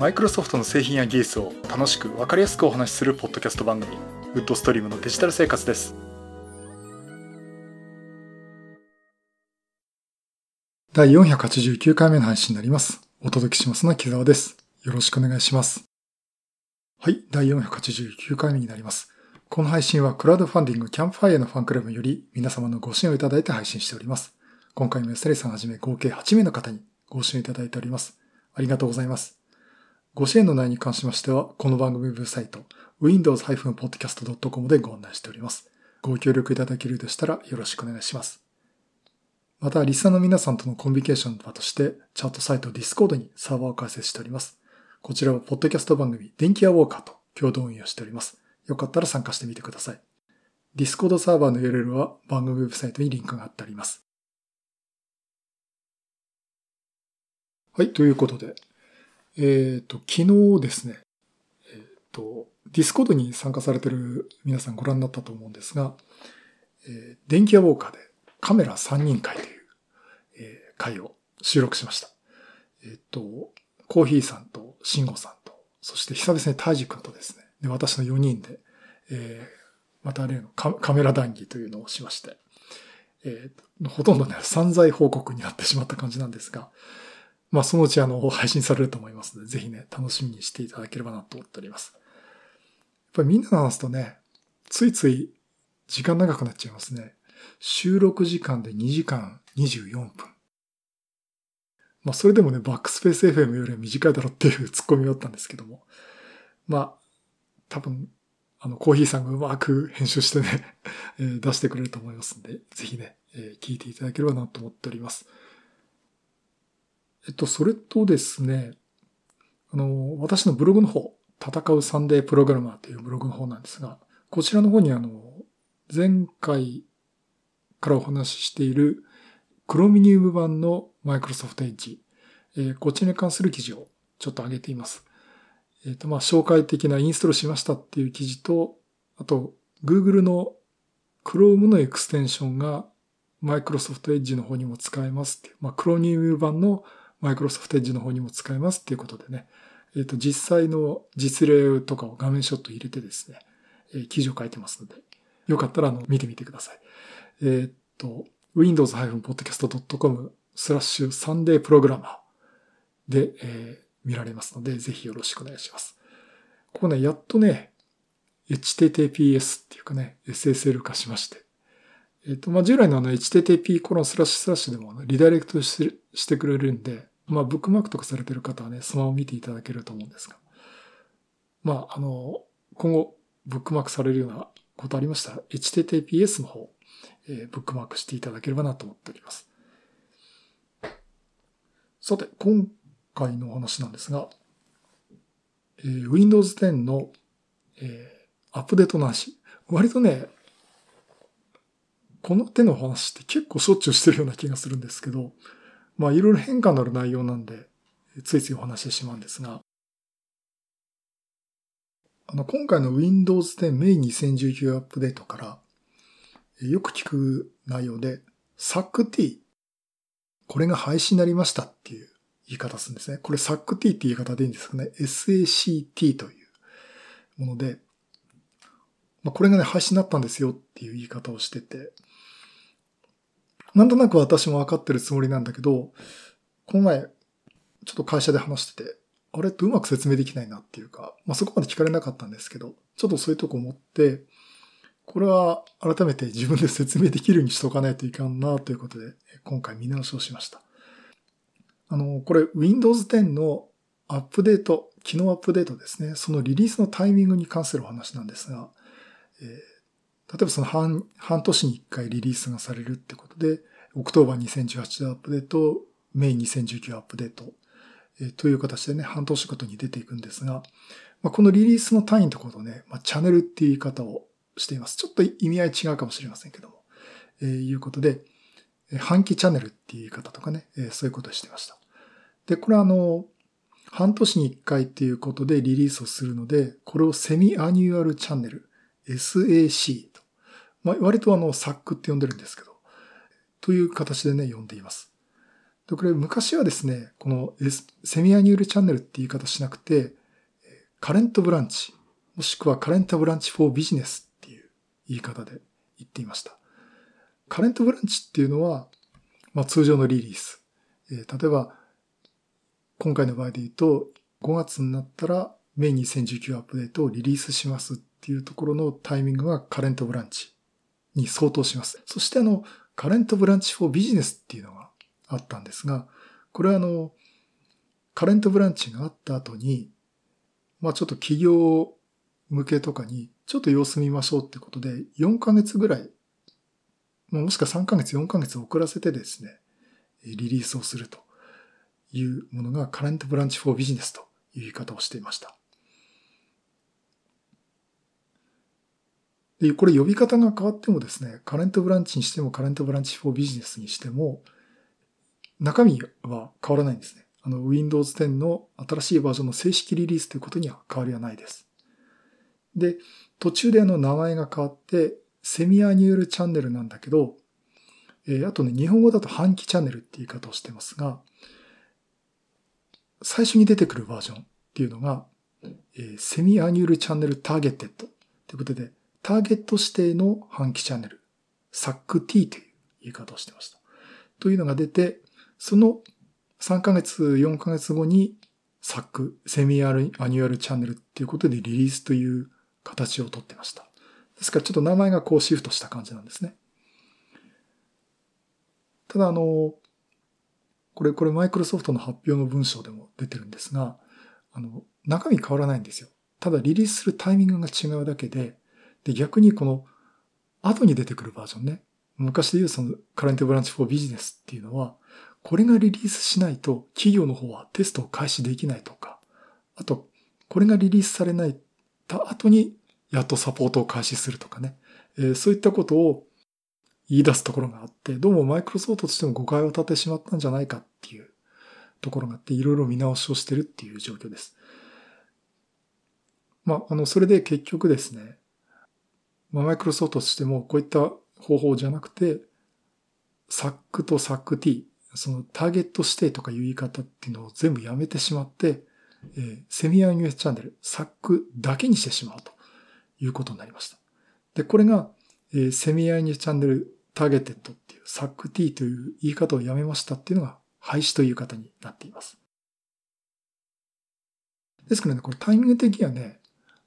マイクロソフトの製品や技術を楽しく分かりやすくお話しするポッドキャスト番組ウッドストリームのデジタル生活です。第489回目の配信になります。お届けしますのは木沢です。よろしくお願いします。はい第489回目になります。この配信はクラウドファンディングキャンプファイアのファンクラブより皆様のご支援をいただいて配信しております。今回も安成さんはじめ合計8名の方にご支援いただいております。ありがとうございます。ご支援の内容に関しましては、この番組ウェブサイト、windows-podcast.com でご案内しております。ご協力いただけるでしたらよろしくお願いします。また、リスナーの皆さんとのコミュニケーションの場として、チャートサイト Discord にサーバーを開設しております。こちらは、ポッドキャスト番組、電気屋ウォーカーと共同運用しております。よかったら参加してみてください。Discord サーバーの URL は番組ウェブサイトにリンクが貼ってあります。はい、ということで、えっ、ー、と、昨日ですね、えっ、ー、と、ディスコードに参加されてる皆さんご覧になったと思うんですが、えー、電気屋ウォーカーでカメラ3人会という、えー、会を収録しました。えっ、ー、と、コーヒーさんとシンゴさんと、そして久々にタイジ君とですね、で私の4人で、えー、また例のカメラ談義というのをしまして、えー、ほとんどね、散財報告になってしまった感じなんですが、まあそのうちあの配信されると思いますので、ぜひね、楽しみにしていただければなと思っております。やっぱりみんなの話すとね、ついつい時間長くなっちゃいますね。収録時間で2時間24分。まあそれでもね、バックスペース FM よりは短いだろっていうツッコミがあったんですけども。まあ、多分、あの、コーヒーさんがうまく編集してね出してくれると思いますんで、ぜひねえ、聞いていただければなと思っております。えっと、それとですね、あの、私のブログの方、戦うサンデープログラマーというブログの方なんですが、こちらの方にあの、前回からお話ししているクロミニウム版のマイクロソフトエッジ、えー、こちらに関する記事をちょっと上げています。えっ、と、まあ、紹介的なインストールしましたっていう記事と、あと、Google の Chrome のエクステンションがマイクロソフトエッジの方にも使えますっていう、まあ、クロニウム版のマイクロソフトエッジの方にも使えますっていうことでね、えっ、ー、と、実際の実例とかを画面ショット入れてですね、えー、記事を書いてますので、よかったらあの見てみてください。えっ、と、windows-podcast.com スラッシュサンデープログラマーで、えー、見られますので、ぜひよろしくお願いします。ここね、やっとね、HTTPS っていうかね、SSL 化しまして、えっ、と、まあ、従来のあの HTTP コロンスラッシュスラッシュでもリダイレクトしてくれるんで、まあ、ブックマークとかされてる方はね、スマホ見ていただけると思うんですが。まあ、あの、今後、ブックマークされるようなことありましたら、HTTPS の方、えー、ブックマークしていただければなと思っております。さて、今回のお話なんですが、えー、Windows 10の、えー、アップデートの話。割とね、この手の話って結構しょっちゅうしてるような気がするんですけど、まあいろいろ変化のある内容なんで、ついついお話してしまうんですが、あの、今回の Windows 10 May 2019アップデートから、よく聞く内容で、SACT。これが廃止になりましたっていう言い方するんですね。これ SACT って言い方でいいんですかね。SACT というもので、まあ、これがね、廃止になったんですよっていう言い方をしてて、なんとなく私も分かってるつもりなんだけど、この前、ちょっと会社で話してて、あれってうまく説明できないなっていうか、まあそこまで聞かれなかったんですけど、ちょっとそういうとこ思って、これは改めて自分で説明できるようにしとかないといかんなということで、今回見直しをしました。あの、これ Windows 10のアップデート、機能アップデートですね。そのリリースのタイミングに関するお話なんですが、えー例えばその半半年に1回リリースがされるってことで、 October 2018 Update、 May 2019 Update、えー、という形でね、半年ごとに出ていくんですが、まあ、このリリースの単位のところとね、まあ、チャンネルっていう言い方をしています。ちょっと意味合い違うかもしれませんけども、えー、いうことで、半期チャンネルっていう言い方とかね、えー、そういうことをしていました。で、これはあの、半年に1回っていうことでリリースをするので、これをセミアニュアルチャンネル、SAC まあ、割とあの、サックって呼んでるんですけど、という形でね、呼んでいます。で、これ昔はですね、このセミアニュールチャンネルって言い方しなくて、カレントブランチ、もしくはカレントブランチフォービジネスっていう言い方で言っていました。カレントブランチっていうのは、まあ、通常のリリース。えー、例えば、今回の場合で言うと、5月になったらメイン2019アップデートをリリースしますっていうところのタイミングがカレントブランチに相当します。そしてあの、カレントブランチフォービジネスっていうのがあったんですが、これはあの、カレントブランチがあった後に、まあちょっと企業向けとかに、ちょっと様子見ましょうってことで、4ヶ月ぐらい、もしくは3ヶ月、4ヶ月遅らせてですね、リリースをするというものがカレントブランチフォービジネスという言い方をしていました。で、これ呼び方が変わってもですね、カレントブランチにしてもカレントブランチフォービジネスにしても、中身は変わらないんですね。あの、Windows 10の新しいバージョンの正式リリースということには変わりはないです。で、途中であの名前が変わって、 Semi-Annual Channel なんだけど、えー、あとね、日本語だと半期チャンネルって言い方をしてますが、最初に出てくるバージョンっていうのが、えー、 Semi-Annual Channel Targeted ということで、ターゲット指定の半期チャンネル、SAC-T という言い方をしてました。というのが出て、その3ヶ月、4ヶ月後に SAC、セミアルアニュアルチャンネルっていうことでリリースという形をとってました。ですからちょっと名前がこうシフトした感じなんですね。ただあの、これ、これマイクロソフトの発表の文章でも出てるんですが、あの、中身変わらないんですよ。ただリリースするタイミングが違うだけで、で、逆にこの後に出てくるバージョンね。昔で言うそのカレントブランチフォービジネスっていうのは、これがリリースしないと企業の方はテストを開始できないとか、あと、これがリリースされないた後にやっとサポートを開始するとかね。えー、そういったことを言い出すところがあって、どうもマイクロソフトとしても誤解を立ててしまったんじゃないかっていうところがあって、いろいろ見直しをしてるっていう状況です。まあ、あの、それで結局ですね、まあ、マイクロソフトとしてもこういった方法じゃなくて、SAC と SAC-T、そのターゲット指定とかいう言い方っていうのを全部やめてしまって、えー、セミアニュースチャンネル、SAC だけにしてしまうということになりました。で、これが、えー、セミアニュースチャンネルターゲテッドっていう SAC-T という言い方をやめましたっていうのが廃止という方になっています。ですからね、これタイミング的にはね、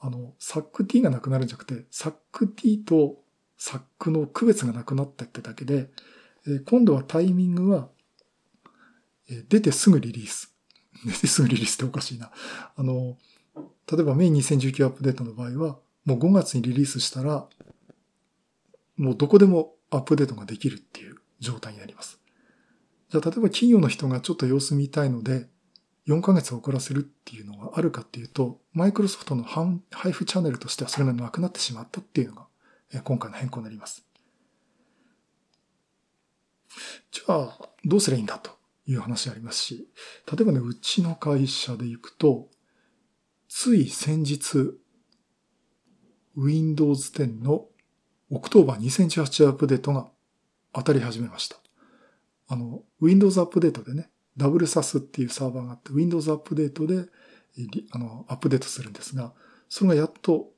あの、SAC-T がなくなるんじゃなくて、SAC-T と SAC の区別がなくなったってだけで、え今度はタイミングは、え出てすぐリリース。出てすぐリリースっておかしいな。あの、例えばメイン2019アップデートの場合は、もう5月にリリースしたら、もうどこでもアップデートができるっていう状態になります。じゃあ、例えば企業の人がちょっと様子見たいので、4ヶ月遅らせるっていうのがあるかっていうと、マイクロソフトの配布チャンネルとしてはそれがなくなってしまったっていうのが今回の変更になります。じゃあ、どうすればいいんだという話ありますし、例えばね、うちの会社で行くと、つい先日、Windows 10の October 2018アップデートが当たり始めました。あの、Windows アップデートでね、WSAS っていうサーバーがあって、Windows アップデートで、あの、アップデートするんですが、それがやっと、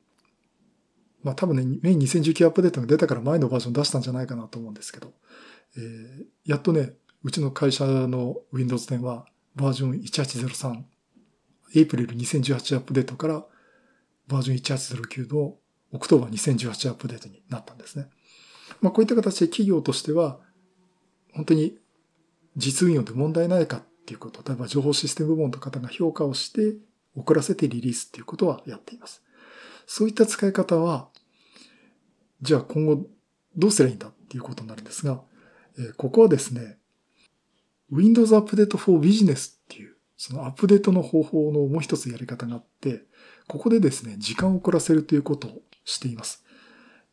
まあ多分ね、メイン2019アップデートが出たから前のバージョン出したんじゃないかなと思うんですけど、えー、やっとね、うちの会社の Windows 10はバージョン1803、エイプリル2018アップデートからバージョン1809の October 2018 Update になったんですね。まあこういった形で企業としては、本当に実運用で問題ないかっていうこと、例えば情報システム部門の方が評価をして遅らせてリリースっていうことはやっています。そういった使い方は、じゃあ今後どうすればいいんだっていうことになるんですが、えここはですね、Windows Update for Business っていう、そのアップデートの方法のもう一つやり方があって、ここでですね、時間を遅らせるということをしています。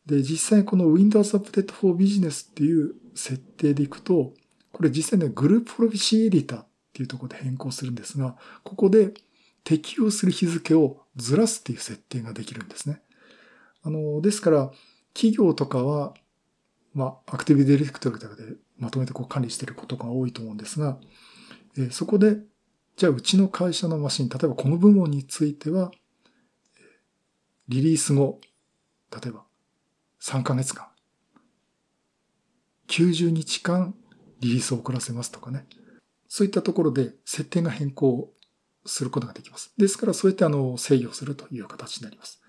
で、実際この Windows Update for Business っていう設定でいくと、これ実際ね、グループプロビシエディタっていうところで変更するんですが、ここで適用する日付をずらすっていう設定ができるんですね。あの、ですから、企業とかは、まあ、アクティブディレクトリでまとめてこう管理していることが多いと思うんですが、えー、そこで、じゃあうちの会社のマシン、例えばこの部門については、リリース後、例えば3ヶ月間、90日間リリースを遅らせますとかね。そういったところで設定が変更することができます。ですから、そうやってあの制御するという形になります。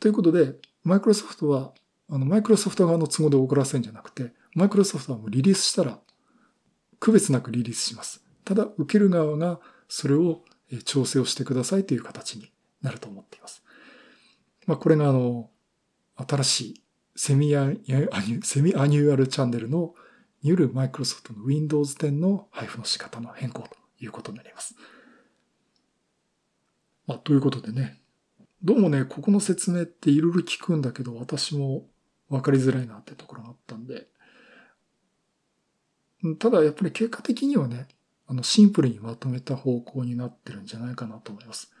ということで、マイクロソフトは、あの、マイクロソフト側の都合で遅らせるんじゃなくて、マイクロソフトはもうリリースしたら、区別なくリリースします。ただ、受ける側がそれを調整をしてくださいという形になると思っています。まあ、これがあの、新しいセミアセミアニュアルチャンネルのによるマイクロソフトの Windows 10の配布の仕方の変更ということになります。まあ、ということでね、どうもね、ここの説明っていろいろ聞くんだけど、私もわかりづらいなってところがあったんで、ただやっぱり結果的にはね、あのシンプルにまとめた方向になってるんじゃないかなと思います。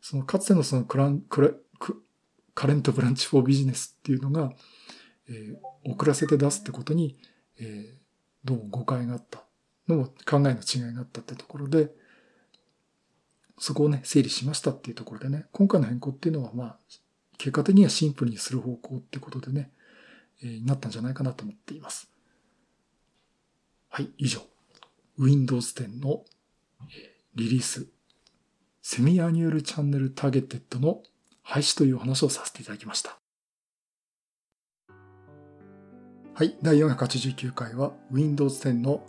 そのかつてのそのクランクラカレントブランチフォービジネスっていうのが、えー、遅らせて出すってことに、えー、どうも誤解があったのも考えの違いがあったってところで、そこをね、整理しましたっていうところでね、今回の変更っていうのは、まあ、結果的にはシンプルにする方向ってことでね、えー、なったんじゃないかなと思っています。はい、以上。Windows 10の、リリース、 Semi-Annual Channel Targeted の廃止という話をさせていただきました。はい、第489回は Windows 10の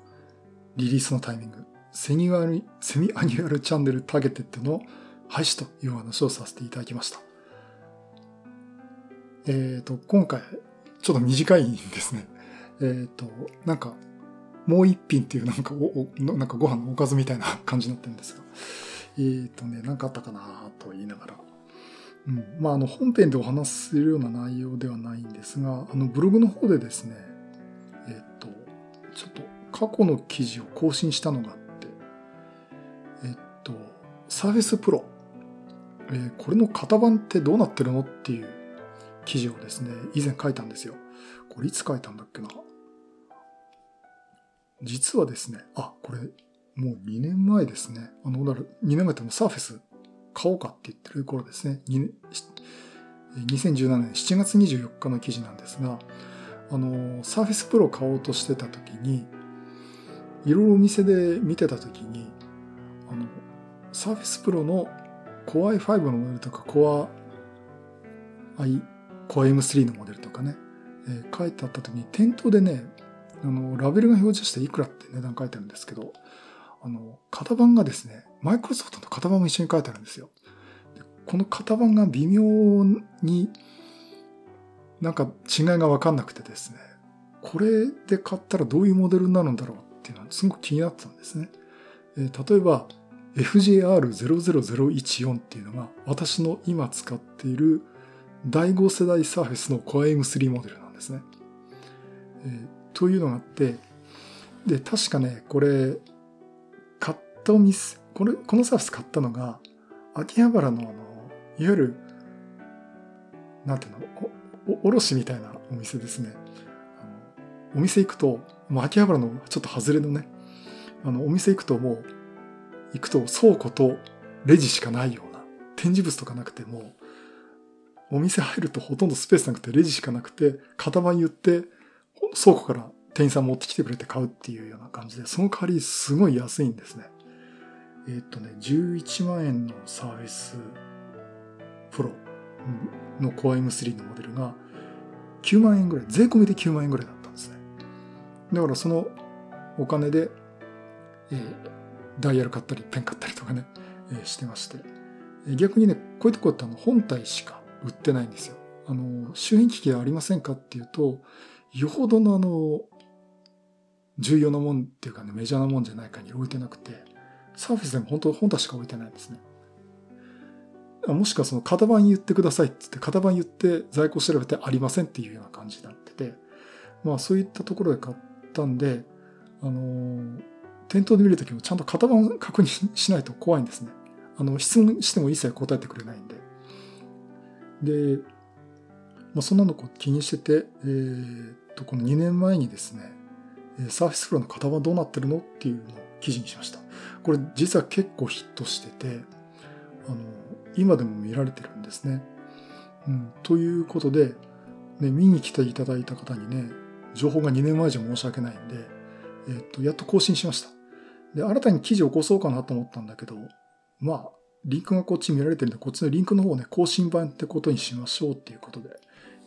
リリースのタイミング、 Semi-Annual Channel Targeted の廃止という話をさせていただきました。えっ、ー、と、今回、ちょっと短いんですね。えっ、ー、と、なんか、もう一品っていうなんかお、なんかご飯のおかずみたいな感じになってるんですが。えっ、ー、とね、なんかあったかなと言いながら。うん。まあ、あの、本編でお話しするような内容ではないんですが、あの、ブログの方でですね、えっ、と、ちょっと過去の記事を更新したのがあって、えっと、サーフェスプロ、えー、これの型番ってどうなってるのっていう記事をですね、以前書いたんですよ。これいつ書いたんだっけな？実はですね、あ、これ、もう2年前ですね。あの、だから2年前ってもサーフェス買おうかって言ってる頃ですね。2017年7月24日の記事なんですが、あの、サーフェスプロ買おうとしてた時に、いろいろお店で見てた時に、あの、サーフェスプロの Core i5 のモデルとか Core i、Core M3 のモデルとかね、えー、書いてあった時に店頭でね、あの、ラベルが表示していくらって値段書いてあるんですけど、あの、型番がですね、マイクロソフトの型番も一緒に書いてあるんですよ。この型番が微妙になんか違いがわかんなくてですね、これで買ったらどういうモデルになるんだろうっていうのはすごく気になってたんですね。えー、例えば FJR00014 っていうのが私の今使っている第5世代サーフェスの Core M3 モデルなんですね。えー、というのがあって、で、確かね、これ、買ったお店、これ、このサーフェス買ったのが、秋葉原のあの、いわゆる、なんていうの、お、おろしみたいなお店ですね。お店行くと、もう秋葉原のちょっと外れのね、あの、お店行くともう、行くと倉庫とレジしかないような、展示物とかなくても、お店入るとほとんどスペースなくてレジしかなくて、型番言って、倉庫から店員さん持ってきてくれて買うっていうような感じで、その代わりすごい安いんですね。え、っとね、11万円のサービスプロの Core M3 のモデルが9万円ぐらい、税込みで9万円ぐらいだったんですね。だからそのお金で、えー、ダイヤル買ったりペン買ったりとかね、えー、してまして。逆にね、こういうとこってあの本体しか売ってないんですよ。あの、周辺機器はありませんかっていうと、よほどのあの、重要なもんっていうかね、メジャーなもんじゃないかに置いてなくて、サーフェスでも本当本体しか置いてないんですね。もしくはその型番言ってくださいって言って、型番言って在庫調べてありませんっていうような感じになってて、まあそういったところで買ったんで、あのー、店頭で見るときもちゃんと型番確認しないと怖いんですね。あの、質問しても一切答えてくれないんで。で、まあそんなのこう気にしてて、えー、っと、この2年前にですね、サーフィスプロの型はどうなってるのっていうのを記事にしました。これ実は結構ヒットしてて、あの、今でも見られてるんですね。うん、ということで、ね、見に来ていただいた方にね、情報が2年前じゃ申し訳ないんで、えっと、やっと更新しました。で、新たに記事を起こそうかなと思ったんだけど、まあ、リンクがこっち見られてるんで、こっちのリンクの方をね、更新版ってことにしましょうっていうことで、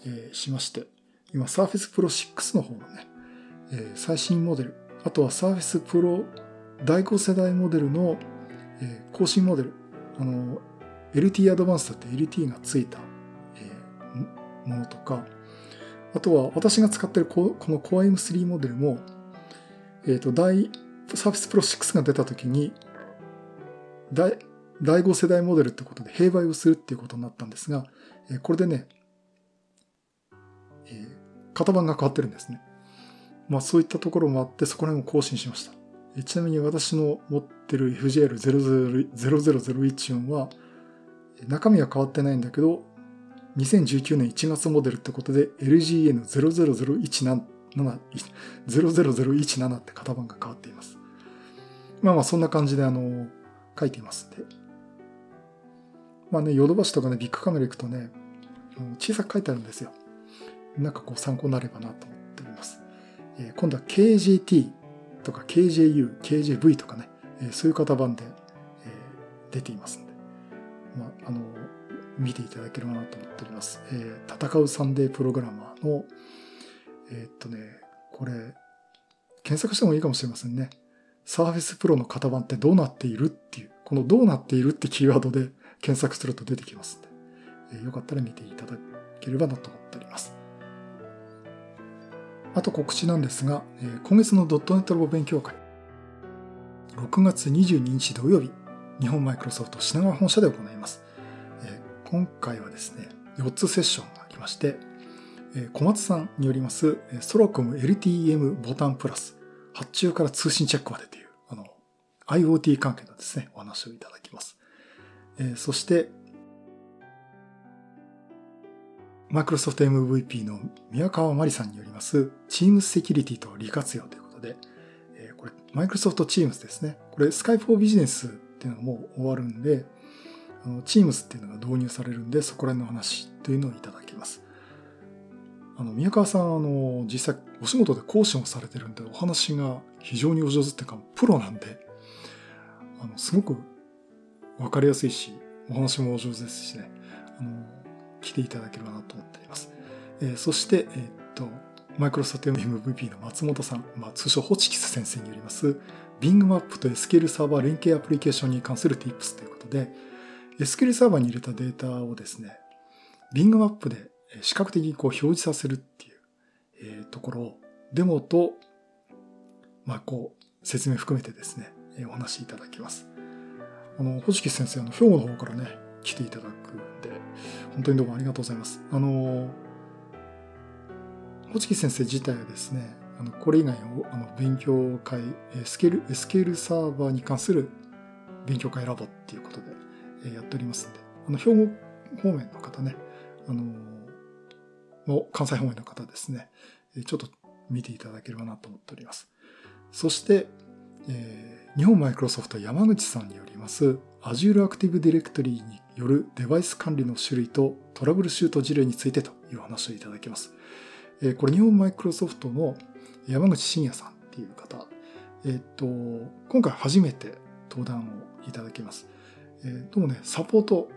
えー、しまして、今、Surface Pro 6の方のね、えー、最新モデル、あとは Surface Pro 第5世代モデルの、えー、更新モデル、あの、LT アドバンスだって LT がついた、えー、ものとか、あとは私が使ってるこの Core M3 モデルも、えっ、ー、と、第、Surface Pro 6が出た時に、第、第5世代モデルってことで併売をするっていうことになったんですが、えこれでね、えー、型番が変わってるんですね。まあそういったところもあって、そこら辺を更新しました。ちなみに私の持ってる FGL00014 は、中身は変わってないんだけど、2019年1月モデルってことで LGN00017 0001って型番が変わっています。まあまあそんな感じであの、書いていますんで。まあね、ヨドバシとかね、ビッグカメラ行くとね、小さく書いてあるんですよ。なんかこう参考になればなと思っております。えー、今度は KJT とか KJU、KJV とかね、え、そういう型番で、え、出ていますんで、まあ、あの、見ていただければなと思っております。え、戦うサンデープログラマーの、えー、っとね、これ、検索してもいいかもしれませんね。サーフェスプロの型番ってどうなっているっていう、このどうなっているってキーワードで検索すると出てきますんで、えー、よかったら見ていただければなと思っております。あと告知なんですが、えー、今月のドットネットラボ勉強会、6月22日土曜日、日本マイクロソフト品川本社で行います。えー、今回はですね、4つセッションがありまして、えー、小松さんによります、ソロコム LTM ボタンプラス、発注から通信チェックまでという、あの、IoT 関係のですね、お話をいただきます。えー、そして、マイクロソフト MVP の宮川真理さんによります Teams セキュリティと利活用ということで、え、これ、マイクロソフト Teams ですね。これ、Skype for Business っていうのがもう終わるんで、あの Teams っていうのが導入されるんで、そこら辺の話というのをいただきます。あの、宮川さん、あの、実際お仕事で講師もされてるんで、お話が非常にお上手っていうか、プロなんで、あの、すごくわかりやすいし、お話もお上手ですしね、あの、来ていただければなと思っています。えー、そして、え、っと、マイクロソフト MVP の松本さん、まあ、通称ホチキス先生によります、Bing マップと SQL サーバー連携アプリケーションに関する Tips ということで、SQL サーバーに入れたデータをですね、Bing マップで視覚的にこう表示させるっていう、えー、ところをデモと、まあ、こう説明含めてですね、お話しいただきます。あの、ホチキス先生、あの、兵庫の方からね、来ていただく、本当にどうもありがとうございます。あの、ホチキ先生自体はですね、あの、これ以外のあの勉強会、スケール、スケールサーバーに関する勉強会ラボっていうことでやっておりますんで、あの、兵庫方面の方ね、あの、の関西方面の方ですね、ちょっと見ていただければなと思っております。そして、えー、日本マイクロソフト山口さんによります Azure Active Directory によるデバイス管理の種類とトラブルシュート事例についてという話をいただきます。えー、これ日本マイクロソフトの山口真也さんっていう方、えっ、と、今回初めて登壇をいただきます。えー、どうもね、サポート、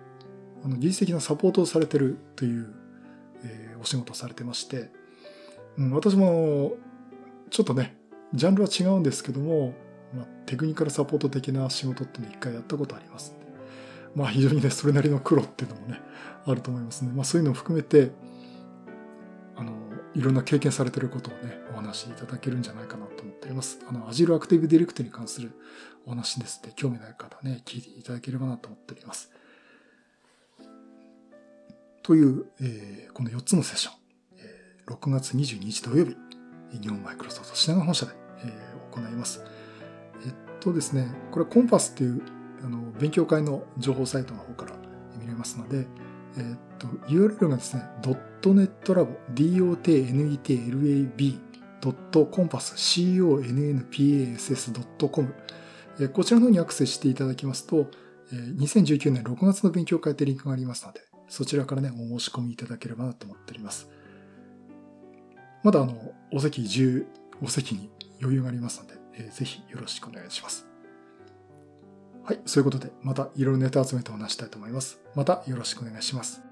あの技術的なサポートをされてるというえー、お仕事をされてまして、うん、私もちょっとね、ジャンルは違うんですけども、まあ、テクニカルサポート的な仕事っていうのを一回やったことあります、まあ非常にね、それなりの苦労っていうのもね、あると思いますね。まあそういうのを含めて、あの、いろんな経験されてることをね、お話しいただけるんじゃないかなと思っています。あの、Azure Active Directory に関するお話ですって興味のある方ね、聞いていただければなと思っております。という、えー、この4つのセッション、えー、6月22日土曜日、日本マイクロソフト品川本社で、えー、行います。とですね、これコンパスっていうあの勉強会の情報サイトの方から見れますので、えー、っと、URL がですね、.netlab、dotnetlab.compass、conpass.com、こちらの方にアクセスしていただきますと、2019年6月の勉強会ってリンクがありますので、そちらからね、お申し込みいただければなと思っております。まだあの、お席10、お席に余裕がありますので、えー、ぜひよろしくお願いします。はい、そういうことで、またいろいろネタ集めてお話したいと思います。またよろしくお願いします。